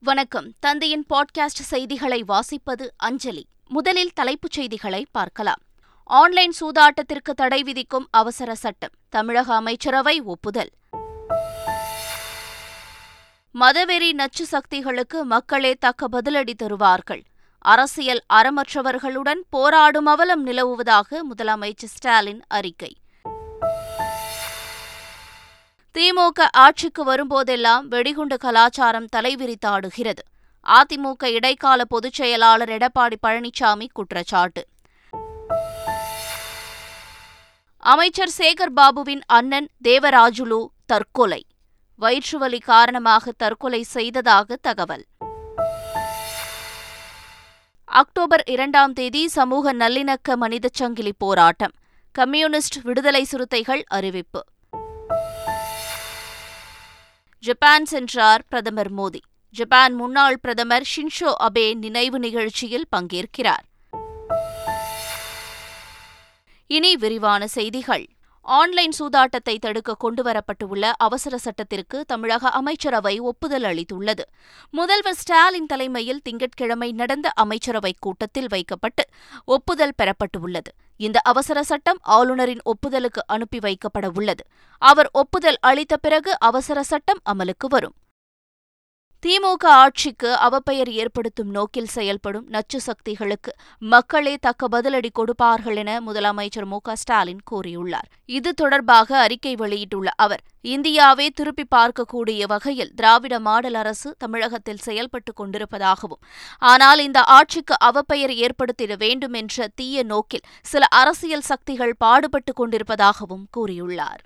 வணக்கம். தந்தையின் பாட்காஸ்ட் செய்திகளை வாசிப்பது அஞ்சலி. முதலில் தலைப்புச் செய்திகளை பார்க்கலாம். ஆன்லைன் சூதாட்டத்திற்கு தடை விதிக்கும் அவசர சட்டம். தமிழக அமைச்சரவை ஒப்புதல். மதவெறி நச்சு சக்திகளுக்கு மக்களே தக்க பதிலடி தருவார்கள். அரசியல் அறமற்றவர்களுடன் போராடும் அவலம் நிலவுவதாக முதலமைச்சர் ஸ்டாலின் அறிக்கை. திமுக ஆட்சிக்கு வரும்போதெல்லாம் வெடிகுண்டு கலாச்சாரம் தலைவிரித்தாடுகிறது. அதிமுக இடைக்கால பொதுச் செயலாளர் எடப்பாடி பழனிசாமி குற்றச்சாட்டு. அமைச்சர் சேகர் பாபுவின் அண்ணன் தேவராஜுலு தற்கொலை. வயிற்றுவலி காரணமாக தற்கொலை செய்ததாக தகவல். அக்டோபர் இரண்டாம் தேதி சமூக நல்லிணக்க மனிதச் சங்கிலி போராட்டம். கம்யூனிஸ்ட் விடுதலை சிறுத்தைகள் அறிவிப்பு. ஜப்பான் சென்றார் பிரதமர் மோடி. ஜப்பான் முன்னாள் பிரதமர் ஷின்ஷோ அபே நினைவு நிகழ்ச்சியில் பங்கேற்கிறார். இனி விரிவான செய்திகள். ஆன்லைன் சூதாட்டத்தை தடுக்க கொண்டுவரப்பட்டுள்ள அவசர சட்டத்திற்கு தமிழக அமைச்சரவை ஒப்புதல் அளித்துள்ளது. முதல்வர் ஸ்டாலின் தலைமையில் திங்கட்கிழமை நடந்த அமைச்சரவைக் கூட்டத்தில் வைக்கப்பட்டு ஒப்புதல் பெறப்பட்டுள்ளது. இந்த அவசர சட்டம் ஆளுநரின் ஒப்புதலுக்கு அனுப்பி வைக்கப்பட உள்ளது அவர் ஒப்புதல் அளித்த பிறகு அவசர சட்டம் அமலுக்கு வரும். திமுக ஆட்சிக்கு அவப்பெயர் ஏற்படுத்தும் நோக்கில் செயல்படும் நச்சு சக்திகளுக்கு மக்களே தக்க பதிலடி கொடுப்பார்கள் என முதலமைச்சர் மு ஸ்டாலின் கூறியுள்ளார். இது தொடர்பாக அறிக்கை வெளியிட்டுள்ள அவர் இந்தியாவே திருப்பி பார்க்கக்கூடிய வகையில் திராவிட மாடல் அரசு தமிழகத்தில் செயல்பட்டுக் கொண்டிருப்பதாகவும் ஆனால் இந்த ஆட்சிக்கு அவப்பெயர் ஏற்படுத்திட வேண்டும் என்ற தீய நோக்கில் சில அரசியல் சக்திகள் பாடுபட்டுக் கொண்டிருப்பதாகவும் கூறியுள்ளார்.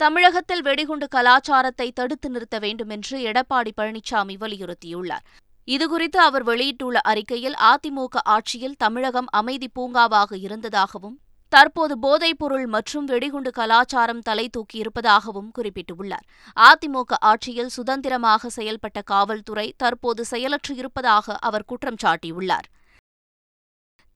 தமிழகத்தில் வெடிகுண்டு கலாச்சாரத்தை தடுத்து நிறுத்த வேண்டுமென்று எடப்பாடி பழனிசாமி வலியுறுத்தியுள்ளார். இதுகுறித்து அவர் வெளியிட்டுள்ள அறிக்கையில் அதிமுக ஆட்சியில் தமிழகம் அமைதி பூங்காவாக இருந்ததாகவும் தற்போது போதைப்பொருள் மற்றும் வெடிகுண்டு கலாச்சாரம் தலை தூக்கியிருப்பதாகவும் குறிப்பிட்டுள்ளார். அதிமுக ஆட்சியில் சுதந்திரமாக செயல்பட்ட காவல்துறை தற்போது செயலற்று இருப்பதாக அவர் குற்றம் சாட்டியுள்ளார்.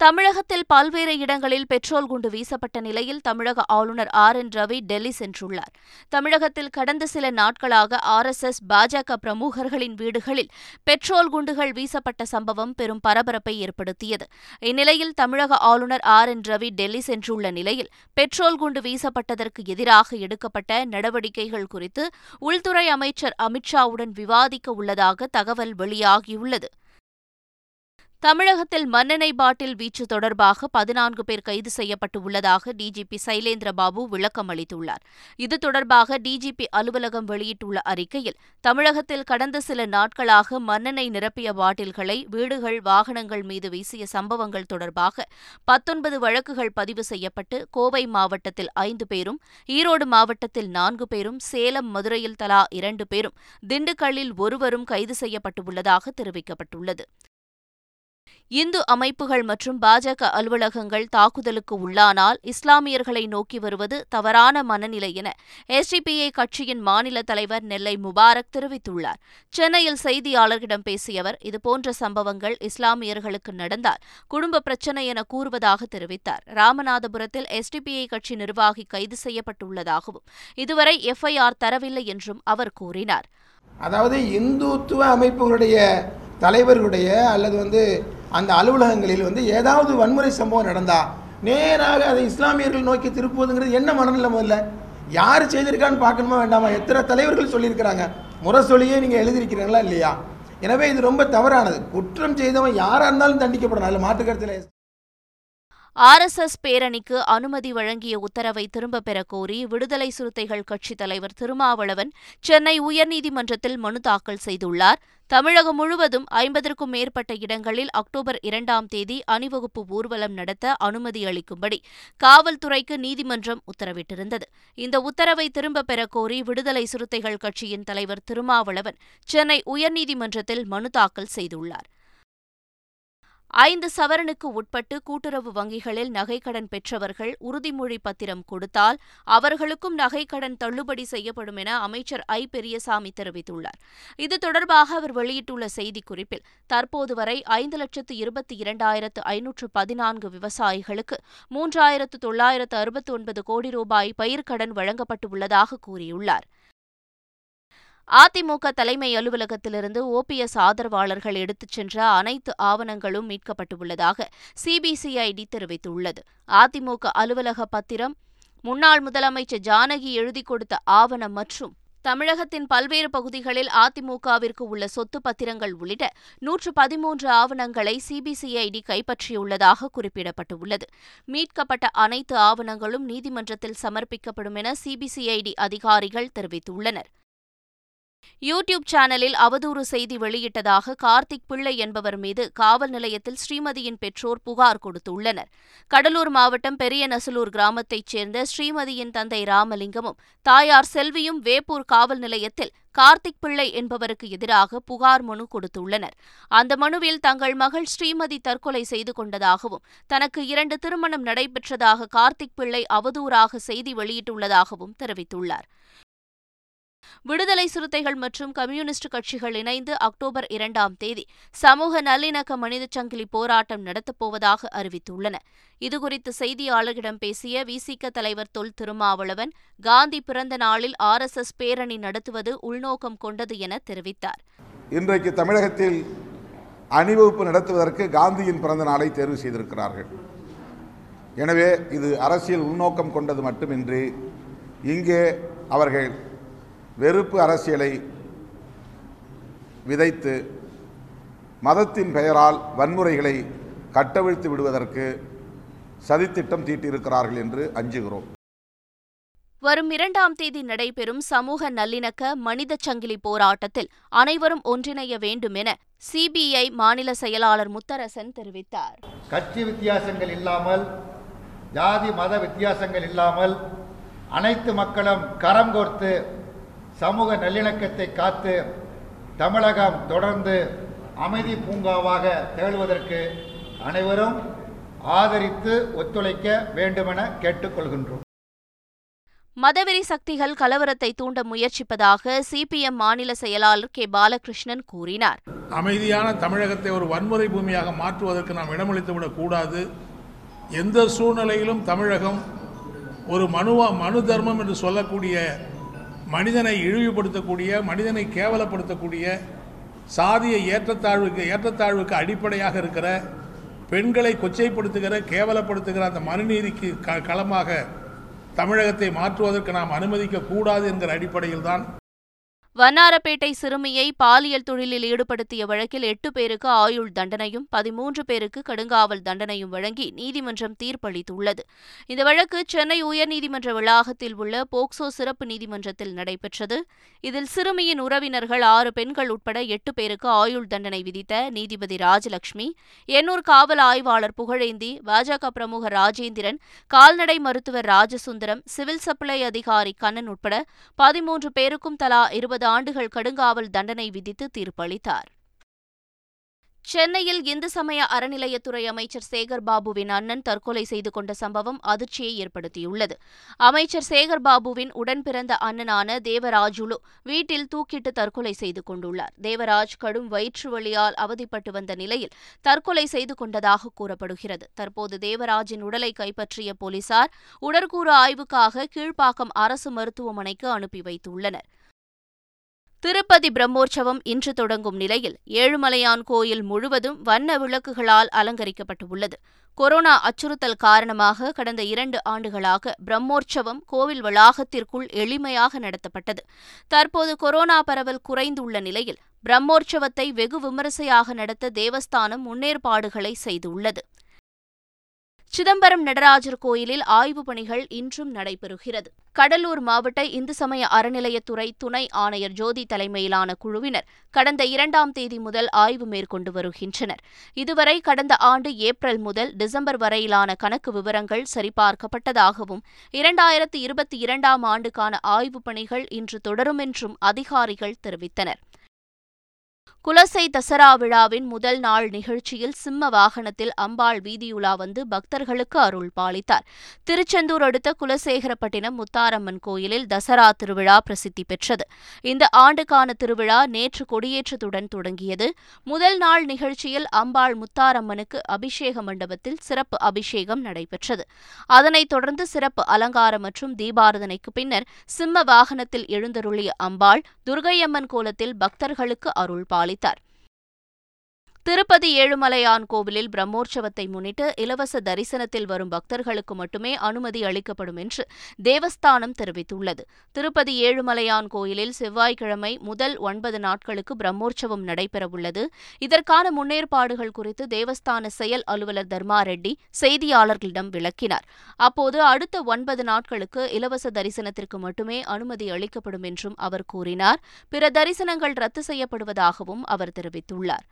தமிழகத்தில் பல்வேறு இடங்களில் பெட்ரோல் குண்டு வீசப்பட்ட நிலையில் தமிழக ஆளுநர் ஆர் என் ரவி டெல்லி சென்றுள்ளார். தமிழகத்தில் கடந்த சில நாட்களாக ஆர் எஸ் எஸ் பாஜக பிரமுகர்களின் வீடுகளில் பெட்ரோல் குண்டுகள் வீசப்பட்ட சம்பவம் பெரும் பரபரப்பை ஏற்படுத்தியது. இந்நிலையில் தமிழக ஆளுநர் ஆர் என் ரவி டெல்லி சென்றுள்ள நிலையில் பெட்ரோல் குண்டு வீசப்பட்டதற்கு எதிராக எடுக்கப்பட்ட நடவடிக்கைகள் குறித்து உள்துறை அமைச்சர் அமித்ஷாவுடன் விவாதிக்க உள்ளதாக தகவல் வெளியாகியுள்ளது. தமிழகத்தில் மண்ணெண்ணெய் பாட்டில் வீச்சு தொடர்பாக பதினான்கு பேர் கைது செய்யப்பட்டு உள்ளதாக டிஜிபி சைலேந்திரபாபு விளக்கம் அளித்துள்ளார். இது தொடர்பாக டிஜிபி அலுவலகம் வெளியிட்டுள்ள அறிக்கையில் தமிழகத்தில் கடந்த சில நாட்களாக மண்ணெண்ணெய் நிரப்பிய பாட்டில்களை வீடுகள் வாகனங்கள் மீது வீசிய சம்பவங்கள் தொடர்பாக பத்தொன்பது வழக்குகள் பதிவு செய்யப்பட்டு கோவை மாவட்டத்தில் ஐந்து பேரும் ஈரோடு மாவட்டத்தில் நான்கு பேரும் சேலம் மதுரையில் தலா இரண்டு பேரும் திண்டுக்கல்லில் ஒருவரும் கைது செய்யப்பட்டுள்ளதாக தெரிவிக்கப்பட்டுள்ளது. இந்து அமைப்புகள் மற்றும் பாஜக அலுவலகங்கள் தாக்குதலுக்கு உள்ளானால் இஸ்லாமியர்களை நோக்கி வருவது தவறான மனநிலை என எஸ்டிபிஐ கட்சியின் மாநில தலைவர் நெல்லை முபாரக் தெரிவித்துள்ளார். சென்னையில் செய்தியாளர்களிடம் பேசிய அவர் இதுபோன்ற சம்பவங்கள் இஸ்லாமியர்களுக்கு நடந்தால் குடும்ப பிரச்சினை என கூறுவதாக தெரிவித்தார். ராமநாதபுரத்தில் எஸ்டிபிஐ கட்சி நிர்வாகி கைது செய்யப்பட்டுள்ளதாகவும் இதுவரை எஃப்ஐஆர் தரவில்லை என்றும் அவர் கூறினார். அதாவது இந்துத்துவ அமைப்புகளுடைய தலைவர்களுடைய அல்லது வந்து அந்த அலுவலகங்களில் வந்து ஏதாவது வன்முறை சம்பவம் நடந்தால் நேராக அதை இஸ்லாமியர்கள் நோக்கி திருப்புவதுங்கிறது என்ன மனநிலை முதல்ல? யார் செய்திருக்கான்னு பார்க்கணுமா வேண்டாமா? எத்தனை தலைவர்கள் சொல்லியிருக்கிறாங்க? முரசொலியே நீங்கள் எழுதியிருக்கிறீங்களா இல்லையா? எனவே இது ரொம்ப தவறானது. குற்றம் செய்தவன் யாராக இருந்தாலும் தண்டிக்கப்படணும். அதில் மாற்றுக்கருத்தில் ஆர்எஸ்எஸ் பேரணிக்கு அனுமதி வழங்கிய உத்தரவை திரும்பப் பெற கோரி விடுதலை சிறுத்தைகள் கட்சித் தலைவர் திருமாவளவன் சென்னை உயர்நீதிமன்றத்தில் மனு தாக்கல் செய்துள்ளார். தமிழகம் முழுவதும் ஐம்பதற்கும் மேற்பட்ட இடங்களில் அக்டோபர் இரண்டாம் தேதி அணிவகுப்பு ஊர்வலம் நடத்த அனுமதி அளிக்கும்படி காவல்துறைக்கு நீதிமன்றம் உத்தரவிட்டிருந்தது. இந்த உத்தரவை திரும்பப் பெறக் கோரி விடுதலை சிறுத்தைகள் கட்சியின் தலைவர் திருமாவளவன் சென்னை உயர்நீதிமன்றத்தில் மனு தாக்கல் செய்துள்ளார். ஐந்து சவரனுக்கு உட்பட்டு கூட்டுறவு வங்கிகளில் நகைக்கடன் பெற்றவர்கள் உறுதிமொழி பத்திரம் கொடுத்தால் அவர்களுக்கும் நகைக்கடன் தள்ளுபடி செய்யப்படும் என அமைச்சர் ஐ. பெரியசாமி தெரிவித்துள்ளார். இது தொடர்பாக அவர் வெளியிட்டுள்ள செய்திக்குறிப்பில் தற்போது வரை ஐந்து லட்சத்து இருபத்தி இரண்டாயிரத்து ஐநூற்று பதினான்கு விவசாயிகளுக்கு மூன்றாயிரத்து தொள்ளாயிரத்து அறுபத்தி ஒன்பது கோடி ரூபாய் பயிர்க்கடன் வழங்கப்பட்டுள்ளதாக கூறியுள்ளார். அதிமுக தலைமை அலுவலகத்திலிருந்து ஓபிஎஸ் ஆதரவாளர்கள் எடுத்துச் சென்ற அனைத்து ஆவணங்களும் மீட்கப்பட்டுள்ளதாக சிபிசிஐடி தெரிவித்துள்ளது. அதிமுக அலுவலக பத்திரம் முன்னாள் முதலமைச்சர் ஜானகி எழுதி கொடுத்த ஆவணம் மற்றும் தமிழகத்தின் பல்வேறு பகுதிகளில் அதிமுகவிற்கு உள்ள சொத்து பத்திரங்கள் உள்ளிட்ட நூற்று பதிமூன்று ஆவணங்களை சிபிசிஐடி கைப்பற்றியுள்ளதாக குறிப்பிடப்பட்டுள்ளது. மீட்கப்பட்ட அனைத்து ஆவணங்களும் நீதிமன்றத்தில் சமர்ப்பிக்கப்படும் என சிபிசிஐடி அதிகாரிகள் தெரிவித்துள்ளனர். யூடியூப் சேனலில் அவதூறு செய்தி வெளியிட்டதாக கார்த்திக் பிள்ளை என்பவர் மீது காவல் நிலையத்தில் ஸ்ரீமதியின் பெற்றோர் புகார் கொடுத்துள்ளனர். கடலூர் மாவட்டம் பெரிய நசலூர் கிராமத்தைச் சேர்ந்த ஸ்ரீமதியின் தந்தை ராமலிங்கமும் தாயார் செல்வியும் வேப்பூர் காவல் நிலையத்தில் கார்த்திக் பிள்ளை என்பவருக்கு எதிராக புகார் மனு கொடுத்துள்ளனர். அந்த மனுவில் தங்கள் மகள் ஸ்ரீமதி தற்கொலை செய்து கொண்டதாகவும் தனக்கு இரண்டு திருமணம் நடைபெற்றதாக கார்த்திக் பிள்ளை அவதூறாக செய்தி வெளியிட்டுள்ளதாகவும் தெரிவித்துள்ளார். விடுதலை சிறுத்தைகள் மற்றும் கம்யூனிஸ்ட் கட்சிகள் இணைந்து அக்டோபர் இரண்டாம் தேதி சமூக நல்லிணக்க மனித சங்கிலி போராட்டம் நடத்தப்போவதாக அறிவித்துள்ளன. இதுகுறித்து செய்தியாளர்களிடம் பேசிய விசிக தலைவர் தொல் திருமாவளவன் காந்தி பிறந்த நாளில் ஆர். எஸ். எஸ் பேரணி நடத்துவது உள்நோக்கம் கொண்டது என தெரிவித்தார். இன்றைக்கு தமிழகத்தில் அணிவகுப்பு நடத்துவதற்கு காந்தியின் பிறந்த நாளை தேர்வு செய்திருக்கிறார்கள். எனவே இது அரசியல் உள்நோக்கம் கொண்டது மட்டுமின்றி இங்கே அவர்கள் வெறுப்பு அரசியலை விதைத்து மதத்தின் பெயரால் வன்முறைகளை கட்டவிழ்த்து விடுவதற்கு சதித்திட்டம் தீட்டியிருக்கிறார்கள் என்று அஞ்சுகிறோம். வரும் இரண்டாம் தேதி நடைபெறும் சமூக நல்லிணக்க மனித சங்கிலி போராட்டத்தில் அனைவரும் ஒன்றிணைய வேண்டும் என சிபிஐ மாநில செயலாளர் முத்தரசன் தெரிவித்தார். கட்சி வித்தியாசங்கள் இல்லாமல் ஜாதி மத வித்தியாசங்கள் இல்லாமல் அனைத்து மக்களும் கரம் கோர்த்து சமூக நல்லிணக்கத்தை காத்து தமிழகம் தொடர்ந்து அமைதி பூங்காவாக திகழ்வதற்கு அனைவரும் ஆதரித்து ஒத்துழைக்க வேண்டுமென கேட்டுக்கொள்கின்றோம். மதவெறி சக்திகள் கலவரத்தை தூண்ட முயற்சிப்பதாக சிபிஎம் மாநில செயலாளர் கே. பாலகிருஷ்ணன் கூறினார். அமைதியான தமிழகத்தை ஒரு வன்முறை பூமியாக மாற்றுவதற்கு நாம் இடமளித்து விடக்கூடாது எந்த சூழ்நிலையிலும் தமிழகம் ஒரு மனுவா மனு தர்மம் என்று சொல்லக்கூடிய மனிதனை இழிவுபடுத்தக்கூடிய மனிதனை கேவலப்படுத்தக்கூடிய சாதிய ஏற்றத்தாழ்வுக்கு ஏற்றத்தாழ்வுக்கு அடிப்படையாக இருக்கிற பெண்களை கொச்சைப்படுத்துகிற கேவலப்படுத்துகிற அந்த மனுநீதிக்கு க களமாக தமிழகத்தை மாற்றுவதற்கு நாம் அனுமதிக்க கூடாது என்கிற அடிப்படையில் தான் வண்ணாரப்பேட்டை சிறுமியை பாலியல் தொழிலில் ஈடுபடுத்திய வழக்கில் எட்டு பேருக்கு ஆயுள் தண்டனையும் பதிமூன்று பேருக்கு கடுங்காவல் தண்டனையும் வழங்கி நீதிமன்றம் தீர்ப்பளித்துள்ளது. இந்த வழக்கு சென்னை உயர்நீதிமன்ற வளாகத்தில் உள்ள போக்சோ சிறப்பு நீதிமன்றத்தில் நடைபெற்றது. இதில் சிறுமியின் உறவினர்கள் ஆறு பெண்கள் உட்பட எட்டு பேருக்கு ஆயுள் தண்டனை விதித்த நீதிபதி ராஜலட்சுமி எண்ணூர் காவல் ஆய்வாளர் புகழேந்தி பாஜக பிரமுகர் ராஜேந்திரன் கால்நடை மருத்துவர் ராஜசுந்தரம் சிவில் சப்ளை அதிகாரி கண்ணன் உட்பட பதிமூன்று பேருக்கும் தலா இருபது இருபது ஆண்டுகள் கடுங்காவல் தண்டனை விதித்து தீர்ப்பளித்தார். சென்னையில் இந்து சமய அறநிலையத்துறை அமைச்சர் சேகர் பாபுவின் அண்ணன் தற்கொலை செய்து கொண்ட சம்பவம் அதிர்ச்சியை ஏற்படுத்தியுள்ளது. அமைச்சர் சேகர் பாபுவின் உடன் பிறந்த அண்ணனான தேவராஜுலு வீட்டில் தூக்கிட்டு தற்கொலை செய்து கொண்டுள்ளார். தேவராஜ் கடும் வயிற்று வழியால் அவதிப்பட்டு வந்த நிலையில் தற்கொலை செய்து கொண்டதாக கூறப்படுகிறது. தற்போது தேவராஜின் உடலை கைப்பற்றிய போலீசார் உடற்கூறு ஆய்வுக்காக கீழ்ப்பாக்கம் அரசு மருத்துவமனைக்கு அனுப்பி வைத்துள்ளனர். திருப்பதி பிரம்மோற்சவம் இன்று தொடங்கும் நிலையில் ஏழுமலையான் கோயில் முழுவதும் வண்ண விளக்குகளால் அலங்கரிக்கப்பட்டுள்ளது. கொரோனா அச்சுறுத்தல் காரணமாக கடந்த இரண்டு ஆண்டுகளாக பிரம்மோற்சவம் கோவில் வளாகத்திற்குள் எளிமையாக நடத்தப்பட்டது. தற்போது கொரோனா பரவல் குறைந்துள்ள நிலையில் பிரம்மோற்சவத்தை வெகு விமரிசையாக நடத்த தேவஸ்தானம் முன்னேற்பாடுகளை செய்துள்ளது. சிதம்பரம் நடராஜர் கோயிலில் ஆய்வுப் பணிகள் இன்றும் நடைபெறுகிறது. கடலூர் மாவட்ட இந்து சமய அறநிலையத்துறை துணை ஆணையர் ஜோதி தலைமையிலான குழுவினர் கடந்த இரண்டாம் தேதி முதல் ஆய்வு மேற்கொண்டு வருகின்றனர். இதுவரை கடந்த ஆண்டு ஏப்ரல் முதல் டிசம்பர் வரையிலான கணக்கு விவரங்கள் சரிபார்க்கப்பட்டதாகவும் இரண்டாயிரத்து இருபத்தி இரண்டாம் ஆண்டுக்கான ஆய்வுப் பணிகள் இன்று தொடரும் என்றும் அதிகாரிகள் தெரிவித்தனர். குலசை தசரா விழாவின் முதல் நாள் நிகழ்ச்சியில் சிம்ம வாகனத்தில் அம்பாள் வீதியுலா வந்து பக்தர்களுக்கு அருள் பாலித்தார். திருச்செந்தூர் அடுத்த குலசேகரப்பட்டினம் முத்தாரம்மன் கோயிலில் தசரா திருவிழா பிரசித்தி பெற்றது. இந்த ஆண்டுக்கான திருவிழா நேற்று கொடியேற்றத்துடன் தொடங்கியது. முதல் நாள் நிகழ்ச்சியில் அம்பாள் முத்தாரம்மனுக்கு அபிஷேக மண்டபத்தில் சிறப்பு அபிஷேகம் நடைபெற்றது. அதனைத் தொடர்ந்து சிறப்பு அலங்காரம் மற்றும் தீபாரதனைக்கு பின்னர் சிம்ம வாகனத்தில் எழுந்தருளிய அம்பாள் துர்கையம்மன் கோலத்தில் பக்தர்களுக்கு அருள் பாலித்தார் திருப்பதி ஏழுமலையான் கோவிலில் பிரம்மோற்சவத்தை முன்னிட்டு இலவச தரிசனத்தில் வரும் பக்தர்களுக்கு மட்டுமே அனுமதி அளிக்கப்படும் என்று தேவஸ்தானம் தெரிவித்துள்ளது. திருப்பதி ஏழுமலையான் கோயிலில் செவ்வாய்க்கிழமை முதல் ஒன்பது நாட்களுக்கு பிரம்மோற்சவம் நடைபெறவுள்ளது. இதற்கான முன்னேற்பாடுகள் குறித்து தேவஸ்தான செயல் அலுவலர் தர்மா ரெட்டி செய்தியாளர்களிடம் விளக்கினார். அப்போது அடுத்த ஒன்பது நாட்களுக்கு இலவச தரிசனத்திற்கு மட்டுமே அனுமதி அளிக்கப்படும் என்றும் அவர் கூறினார். பிற தரிசனங்கள் ரத்து செய்யப்படுவதாகவும் அவர் தெரிவித்துள்ளார்.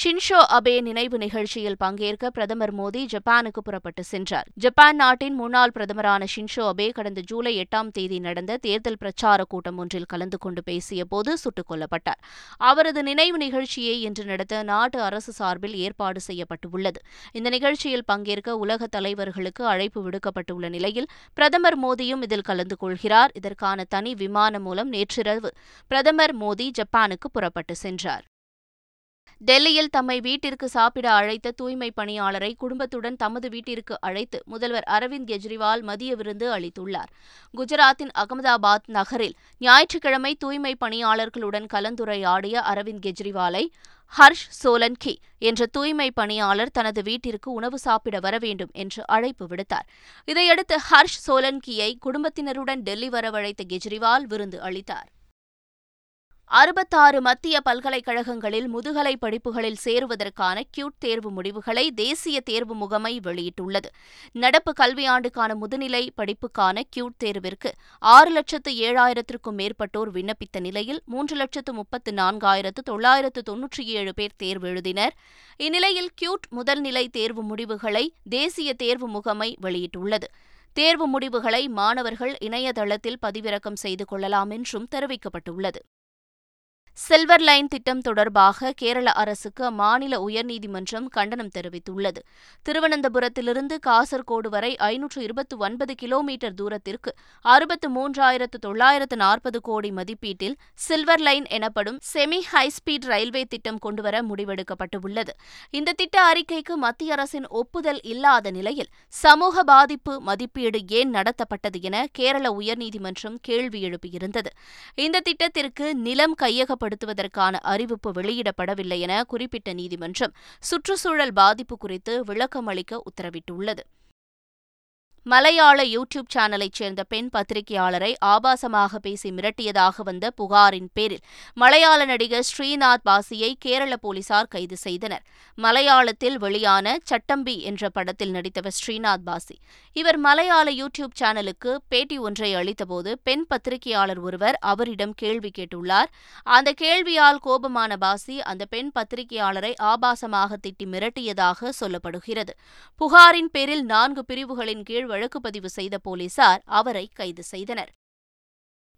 ஷின்ஷோ அபே நினைவு நிகழ்ச்சியில் பங்கேற்க பிரதமர் மோடி ஜப்பானுக்கு புறப்பட்டு சென்றார். ஜப்பான் நாட்டின் முன்னாள் பிரதமரான ஷின்ஷோ அபே கடந்த ஜூலை எட்டாம் தேதி நடந்த தேர்தல் பிரச்சார கூட்டம் ஒன்றில் கலந்து கொண்டு பேசிய போது சுட்டுக் கொல்லப்பட்டார். அவரது நினைவு நிகழ்ச்சியை இன்று நடத்த நாட்டு அரசு சார்பில் ஏற்பாடு செய்யப்பட்டுள்ளது. இந்த நிகழ்ச்சியில் பங்கேற்க உலக தலைவர்களுக்கு அழைப்பு விடுக்கப்பட்டுள்ள நிலையில் பிரதமர் மோடியும் இதில் கலந்து கொள்கிறார். இதற்கான தனி விமானம் மூலம் நேற்றிரவு பிரதமர் மோடி ஜப்பானுக்கு புறப்பட்டு சென்றார். டெல்லியில் தம்மை வீட்டிற்கு சாப்பிட அழைத்த தூய்மை பணியாளரை குடும்பத்துடன் தமது வீட்டிற்கு அழைத்து முதல்வர் அரவிந்த் கெஜ்ரிவால் மதிய விருந்து அளித்துள்ளார். குஜராத்தின் அகமதாபாத் நகரில் ஞாயிற்றுக்கிழமை தூய்மை பணியாளர்களுடன் கலந்துரையாடிய அரவிந்த் கெஜ்ரிவாலை ஹர்ஷ் சோலன்கி என்ற தூய்மை பணியாளர் தனது வீட்டிற்கு உணவு சாப்பிட வர வேண்டும் என்று அழைப்பு விடுத்தார். இதையடுத்து ஹர்ஷ் சோலன்கியை குடும்பத்தினருடன் டெல்லி வரவழைத்த கெஜ்ரிவால் விருந்து அளித்தார். அறுபத்தாறு மத்திய பல்கலைக்கழகங்களில் முதுகலை படிப்புகளில் சேருவதற்கான கியூட் தேர்வு முடிவுகளை தேசிய தேர்வு முகமை வெளியிட்டுள்ளது. நடப்பு கல்வியாண்டுக்கான முதுநிலை படிப்புக்கான கியூட் தேர்விற்கு ஆறு லட்சத்து ஏழாயிரத்திற்கும் மேற்பட்டோர் விண்ணப்பித்த நிலையில் மூன்று லட்சத்து முப்பத்து நான்காயிரத்து தொள்ளாயிரத்து தொன்னூற்றி ஏழு பேர் தேர்வு எழுதினர். இந்நிலையில் கியூட் முதல்நிலை தேர்வு முடிவுகளை தேசிய தேர்வு முகமை வெளியிட்டுள்ளது. தேர்வு முடிவுகளை மாணவர்கள் இணையதளத்தில் பதிவிறக்கம் செய்து கொள்ளலாம் என்றும் தெரிவிக்கப்பட்டுள்ளது. சில்வர் லைன் திட்டம் தொடர்பாக கேரள அரசுக்கு அம்மாநில உயர்நீதிமன்றம் கண்டனம் தெரிவித்துள்ளது. திருவனந்தபுரத்திலிருந்து காசர்கோடு வரை ஐநூற்று இருபத்தி ஒன்பது கிலோமீட்டர் தூரத்திற்கு அறுபத்து மூன்றாயிரத்து தொள்ளாயிரத்து நாற்பது கோடி மதிப்பீட்டில் சில்வர் லைன் எனப்படும் செமி ஹைஸ்பீட் ரயில்வே திட்டம் கொண்டுவர முடிவெடுக்கப்பட்டுள்ளது. இந்த திட்ட அறிக்கைக்கு மத்திய அரசின் ஒப்புதல் இல்லாத நிலையில் சமூக பாதிப்பு மதிப்பீடு ஏன் நடத்தப்பட்டது என கேரள உயர்நீதிமன்றம் கேள்வி எழுப்பியிருந்தது. இந்த திட்டத்திற்கு நிலம் கையகப்பட்டு செயல்படுத்துவதற்கான அறிவிப்பு வெளியிடப்படவில்லை என குறிப்பிட்ட நீதிமன்றம் சுற்றுச்சூழல் பாதிப்பு குறித்து விளக்கம் அளிக்க உத்தரவிட்டுள்ளது. மலையாள யூடியூப் சேனலைச் சேர்ந்த பெண் பத்திரிகையாளரை ஆபாசமாக பேசி மிரட்டியதாக வந்த புகாரின் பேரில் மலையாள நடிகர் ஸ்ரீநாத் பாசியை கேரள போலீசார் கைது செய்தனர். மலையாளத்தில் வெளியான சட்டம்பி என்ற படத்தில் நடித்தவர் ஸ்ரீநாத் பாசி. இவர் மலையாள யூடியூப் சேனலுக்கு பேட்டி ஒன்றை அளித்தபோது பெண் பத்திரிகையாளர் ஒருவர் அவரிடம் கேள்வி கேட்டுள்ளார். அந்த கேள்வியால் கோபமான பாசி அந்த பெண் பத்திரிகையாளரை ஆபாசமாக திட்டி மிரட்டியதாக சொல்லப்படுகிறது. புகாரின் பேரில் நான்கு பிரிவுகளின் கீழ் வழக்கு பதிவு செய்த போலீசார் அவரை கைது செய்தனர்.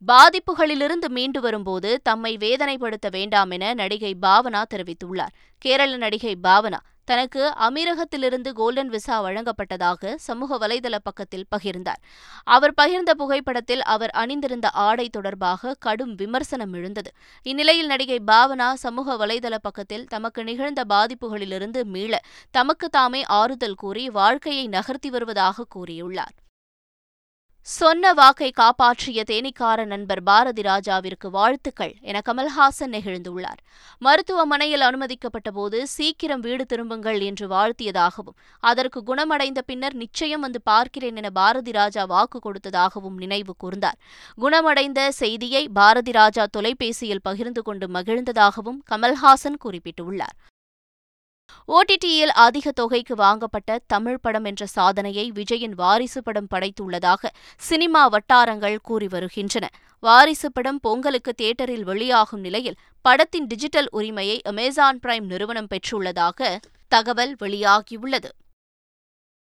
பாதிப்புகளிலிருந்து மீண்டு வரும்போது தம்மை வேதனைப்படுத்த வேண்டாம் என நடிகை பாவனா தெரிவித்துள்ளார். கேரள நடிகை பாவனா தனக்கு அமீரகத்திலிருந்து கோல்டன் விசா வழங்கப்பட்டதாக சமூக வலைதள பக்கத்தில் பகிர்ந்தார். அவர் பகிர்ந்த புகைப்படத்தில் அவர் அணிந்திருந்த ஆடை தொடர்பாக கடும் விமர்சனம் எழுந்தது. இந்நிலையில் நடிகை பாவனா சமூக வலைதள பக்கத்தில் தமக்கு நிகழ்ந்த பாதிப்புகளிலிருந்து மீள தமக்கு தாமே ஆறுதல் கூறி வாழ்க்கையை நகர்த்தி வருவதாக கூறியுள்ளார். சொன்ன வாக்கை காப்பாற்றிய தேனிக்கார நண்பர் பாரதி ராஜாவிற்கு வாழ்த்துக்கள் என கமல்ஹாசன் நெகிழ்ந்துள்ளார். மருத்துவமனையில் அனுமதிக்கப்பட்ட போது சீக்கிரம் வீடு திரும்புங்கள் என்று வாழ்த்தியதாகவும் அதற்கு குணமடைந்த பின்னர் நிச்சயம் வந்து பார்க்கிறேன் என பாரதி ராஜா வாக்கு கொடுத்ததாகவும் நினைவு கூர்ந்தார். குணமடைந்த செய்தியை பாரதி ராஜா தொலைபேசியில் பகிர்ந்து கொண்டு மகிழ்ந்ததாகவும் கமல்ஹாசன் குறிப்பிட்டுள்ளார். ஓடிடியில் அதிக தொகைக்கு வாங்கப்பட்ட தமிழ் படம் என்ற சாதனையை விஜயின் வாரிசு படம் படைத்துள்ளதாக சினிமா வட்டாரங்கள் கூறி வருகின்றன. வாரிசு படம் பொங்கலுக்கு தியேட்டரில் வெளியாகும் நிலையில் படத்தின் டிஜிட்டல் உரிமையை அமேசான் பிரைம் நிறுவனம் பெற்றுள்ளதாக தகவல் வெளியாகியுள்ளது.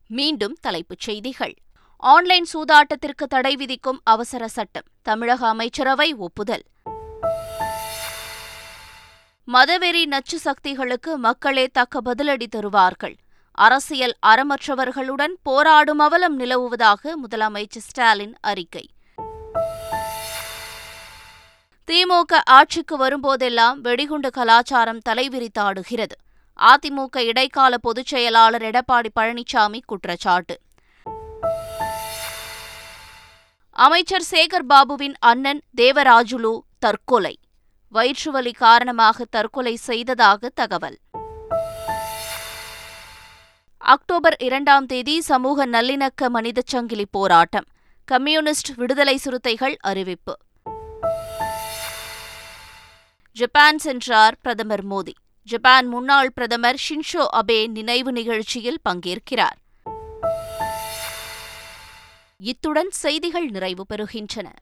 மீண்டும் தலைப்புச் செய்திகள். ஆன்லைன் சூதாட்டத்திற்கு தடை விதிக்கும் அவசர சட்டம் தமிழக அமைச்சரவை ஒப்புதல். மதவெறி நச்சு சக்திகளுக்கு மக்களே தக்க பதிலடி தருவார்கள். அரசியல் அறமற்றவர்களுடன் போராடும் அவலம் நிலவுவதாக முதலமைச்சர் ஸ்டாலின் அறிக்கை. திமுக ஆட்சிக்கு வரும்போதெல்லாம் வெடிகுண்டு கலாச்சாரம் தலைவிரித்தாடுகிறது. அதிமுக இடைக்கால பொதுச் செயலாளர் எடப்பாடி பழனிசாமி குற்றச்சாட்டு. அமைச்சர் சேகர் பாபுவின் அண்ணன் தேவராஜுலு தற்கொலை. வயிற்றுவலி காரணமாக தற்கொலை செய்ததாக தகவல். அக்டோபர் இரண்டாம் தேதி சமூக நல்லிணக்க மனிதச் சங்கிலி போராட்டம். கம்யூனிஸ்ட் விடுதலை சிறுத்தைகள் அறிவிப்பு. ஜப்பான் சென்றார் பிரதமர் மோடி. ஜப்பான் முன்னாள் பிரதமர் ஷின்ஷோ அபே நினைவு நிகழ்ச்சியில் பங்கேற்கிறார். இத்துடன் செய்திகள் நிறைவு பெறுகின்றன.